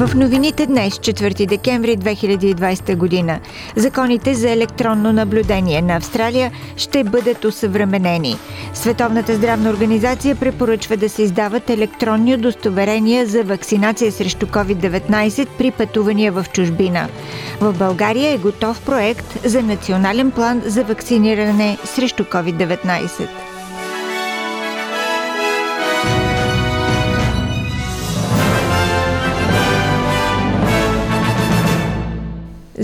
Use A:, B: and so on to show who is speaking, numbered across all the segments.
A: В новините днес, 4 декември 2020 година, законите за електронно наблюдение на Австралия ще бъдат усъвременени. Световната здравна организация препоръчва да се издават електронни удостоверения за вакцинация срещу COVID-19 при пътувания в чужбина. В България е готов проект за национален план за вакциниране срещу COVID-19.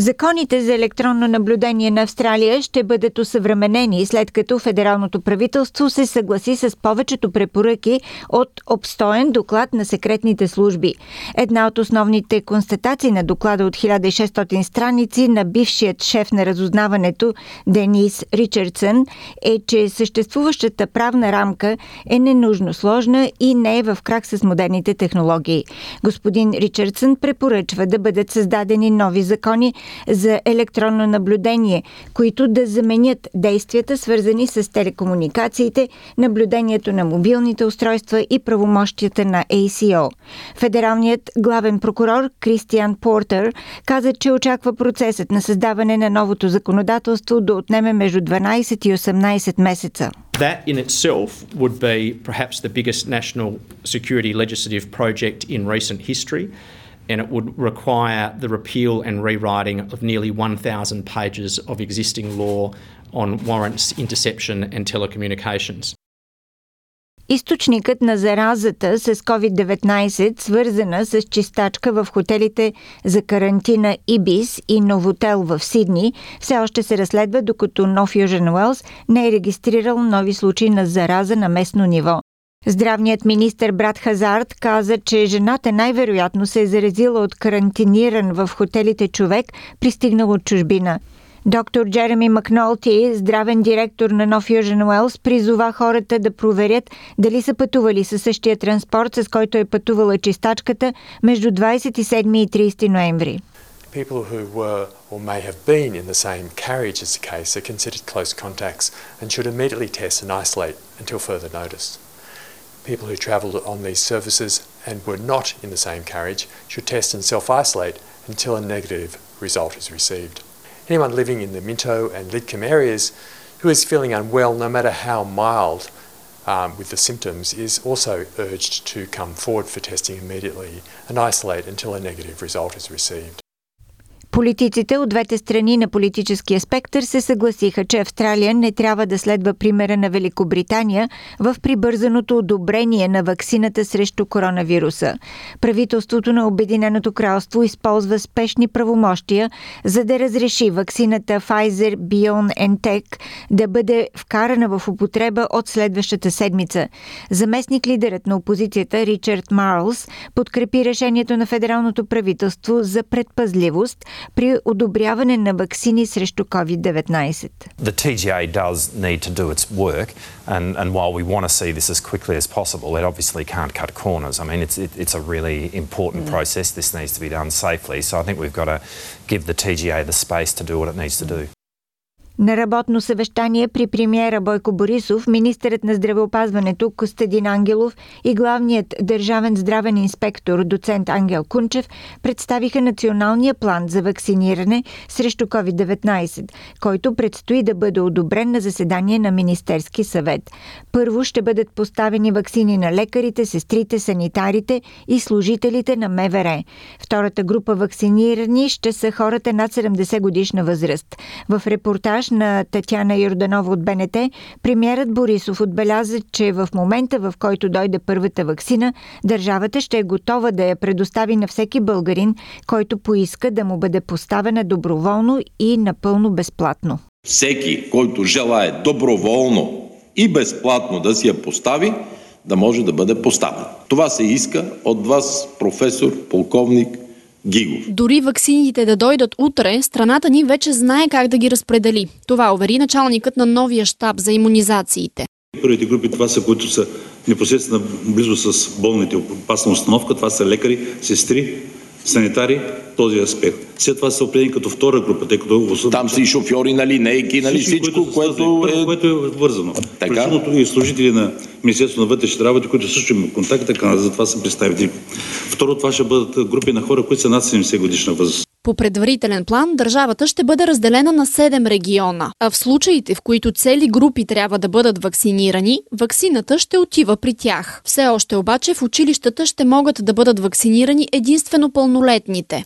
A: Законите за електронно наблюдение на Австралия ще бъдат усъвременени, след като федералното правителство се съгласи с повечето препоръки от обстоен доклад на секретните служби. Една от основните констатации на доклада от 1600 страници на бившият шеф на разузнаването Денис Ричардсън е, че съществуващата правна рамка е ненужно сложна и не е в крак с модерните технологии. Господин Ричардсън препоръчва да бъдат създадени нови закони, за електронно наблюдение, които да заменят действията, свързани с телекомуникациите, наблюдението на мобилните устройства и правомощията на ACO. Федералният главен прокурор Кристиан Портер каза, че очаква процесът на създаване на новото законодателство да отнеме между 12 и 18 месеца.
B: That in itself would be perhaps the biggest national security legislative project in recent history. And it would require the repeal and rewriting of nearly 1,000 pages of existing law on warrants, interception and telecommunications.
A: Източникът на заразата с COVID-19, свързана с чистачка в хотелите за карантина Ибис и Новотел в Сидни, все още се разследва, докато No Fusion Wells не е регистрирал нови случаи на зараза на местно ниво. Здравният министр Брат Хазард каза, че жената най-вероятно се е заразила от карантиниран в хотелите човек, пристигнал от чужбина. Доктор Джереми Макнолти, здравен директор на No Fusion Wells, призова хората да проверят дали са пътували със същия транспорт, с който е пътувала чистачката между 27 и 30 ноември.
C: People who were or may have been in the same carriage as the case are considered close contacts and should immediately test and isolate until further notice. People who travelled on these services and were not in the same carriage should test and self-isolate until a negative result is received. Anyone living in the Minto and Lidcombe areas who is feeling unwell, no matter how mild um, with the symptoms, is also urged to come forward for testing immediately and isolate until a negative result is received.
A: Политиците от двете страни на политическия спектър се съгласиха, че Австралия не трябва да следва примера на Великобритания в прибързаното одобрение на ваксината срещу коронавируса. Правителството на Обединеното кралство използва спешни правомощия, за да разреши ваксината Pfizer BioNTech да бъде вкарана в употреба от следващата седмица. Заместник лидерът на опозицията Ричард Марлс подкрепи решението на федералното правителство за предпазливост – при одобряване на вакцини срещу COVID-19.
D: The TGA does need to do its work and, and while we want to see this as quickly as possible, it obviously can't cut corners. I mean, it's, it, it's a really important mm. process. This needs to be done safely. So I think we've got to give the TGA the space to do what it needs to do.
A: На работно съвещание при премиера Бойко Борисов, министърът на здравеопазването Костадин Ангелов и главният държавен здравен инспектор доцент Ангел Кунчев представиха националния план за вакциниране срещу COVID-19, който предстои да бъде одобрен на заседание на Министерски съвет. Първо ще бъдат поставени вакцини на лекарите, сестрите, санитарите и служителите на МВР. Втората група вакцинирани ще са хората над 70 годишна възраст. В репортаж репортаж на Татяна Йорданова от БНТ, премьерът Борисов отбеляза, че в момента, в който дойде първата вакцина, държавата ще е готова да я предостави на всеки българин, който поиска да му бъде поставена доброволно и напълно безплатно.
E: Всеки, който желая доброволно и безплатно да си я постави, да може да бъде поставен. Това се иска от вас, професор, полковник Гигов.
F: Дори ваксините да дойдат утре, страната ни вече знае как да ги разпредели. Това увери началникът на новия щаб за иммунизациите.
G: Първите групи това са, които са непосредствено близо с болните опасна установка. Това са лекари, сестри, санитари този аспект. След това са определени като втора група, тъй като...
E: Там са и шофьори на линейки, нали всичко, което е...
G: Което е вързано.
E: Така.
G: Включително и служители на Министерството на вътрешните работи, които също имат контакт, така затова са представители. Второ, това ще бъдат групи на хора, които са над 70 годишна възраст.
F: По предварителен план държавата ще бъде разделена на 7 региона, а в случаите, в които цели групи трябва да бъдат вакцинирани, ваксината ще отива при тях. Все още обаче в училищата ще могат да бъдат вакцинирани единствено пълнолетните.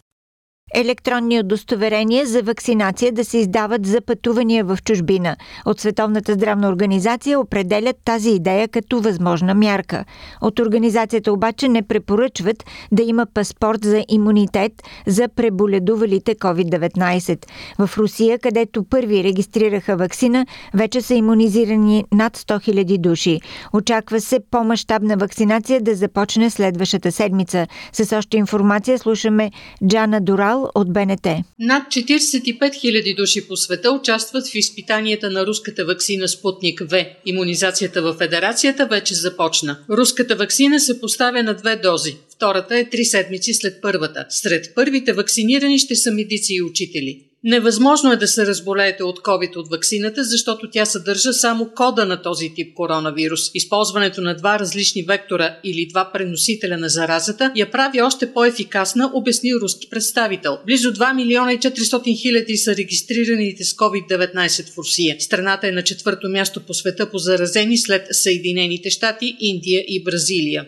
A: Електронни удостоверения за вакцинация да се издават за пътувания в чужбина. От Световната здравна организация определят тази идея като възможна мярка. От организацията обаче не препоръчват да има паспорт за имунитет за преболедувалите COVID-19. В Русия, където първи регистрираха вакцина, вече са иммунизирани над 100 000 души. Очаква се по-масштабна вакцинация да започне следващата седмица. С още информация слушаме Джана Дурал от БНТ.
H: Над 45 000 души по света участват в изпитанията на руската вакцина Спутник В. Имунизацията в федерацията вече започна. Руската вакцина се поставя на две дози. Втората е три седмици след първата. Сред първите вакцинирани ще са медици и учители. Невъзможно е да се разболеете от COVID от ваксината, защото тя съдържа само кода на този тип коронавирус. Използването на два различни вектора или два преносителя на заразата я прави още по-ефикасна, обясни руски представител. Близо 2 милиона и 400 хиляди са регистрираните с COVID-19 в Русия. Страната е на четвърто място по света по заразени след Съединените щати, Индия и Бразилия.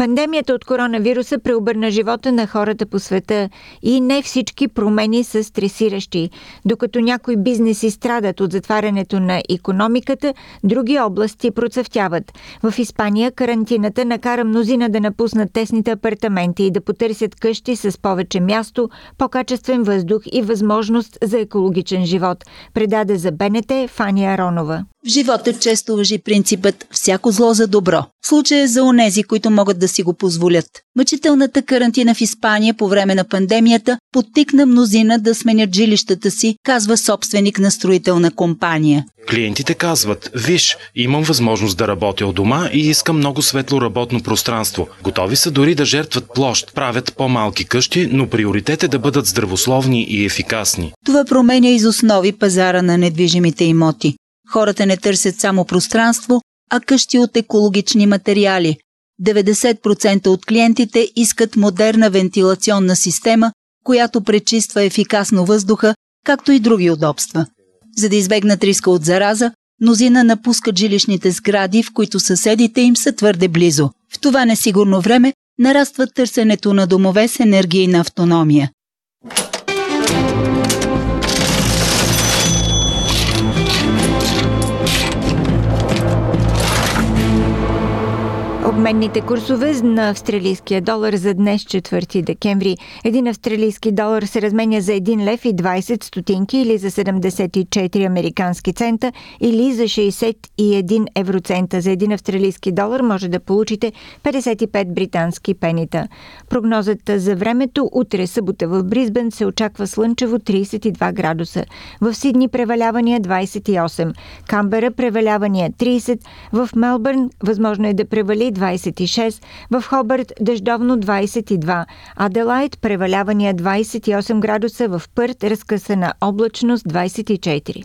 A: Пандемията от коронавируса преобърна живота на хората по света и не всички промени са стресиращи. Докато някои бизнеси страдат от затварянето на економиката, други области процъфтяват. В Испания карантината накара мнозина да напуснат тесните апартаменти и да потърсят къщи с повече място, по-качествен въздух и възможност за екологичен живот, предаде за БНТ Фания Аронова.
I: В живота често въжи принципът «всяко зло за добро». Случай е за онези, които могат да си го позволят. Мъчителната карантина в Испания по време на пандемията подтикна мнозина да сменят жилищата си, казва собственик на строителна компания.
J: Клиентите казват, виж, имам възможност да работя от дома и искам много светло работно пространство. Готови са дори да жертват площ, правят по-малки къщи, но приоритет е да бъдат здравословни и ефикасни.
I: Това променя из основи пазара на недвижимите имоти. Хората не търсят само пространство, а къщи от екологични материали. 90% от клиентите искат модерна вентилационна система, която пречиства ефикасно въздуха, както и други удобства. За да избегнат риска от зараза, мнозина напускат жилищните сгради, в които съседите им са твърде близо. В това несигурно време нараства търсенето на домове с енергийна автономия.
A: Обменните курсове на австралийския долар за днес 4 декември. Един австралийски долар се разменя за 1 лев и 20 стотинки или за 74 американски цента или за 61 евроцента. За един австралийски долар може да получите 55 британски пенита. Прогнозата за времето утре събота в Бризбен се очаква слънчево 32 градуса. В Сидни превалявания 28, Камбера превалявания 30, в Мелбърн възможно е да превали 26, в Хобърт дъждовно 22, Аделайт превалявания 28 градуса, в Пърт разкъсана облачност 24.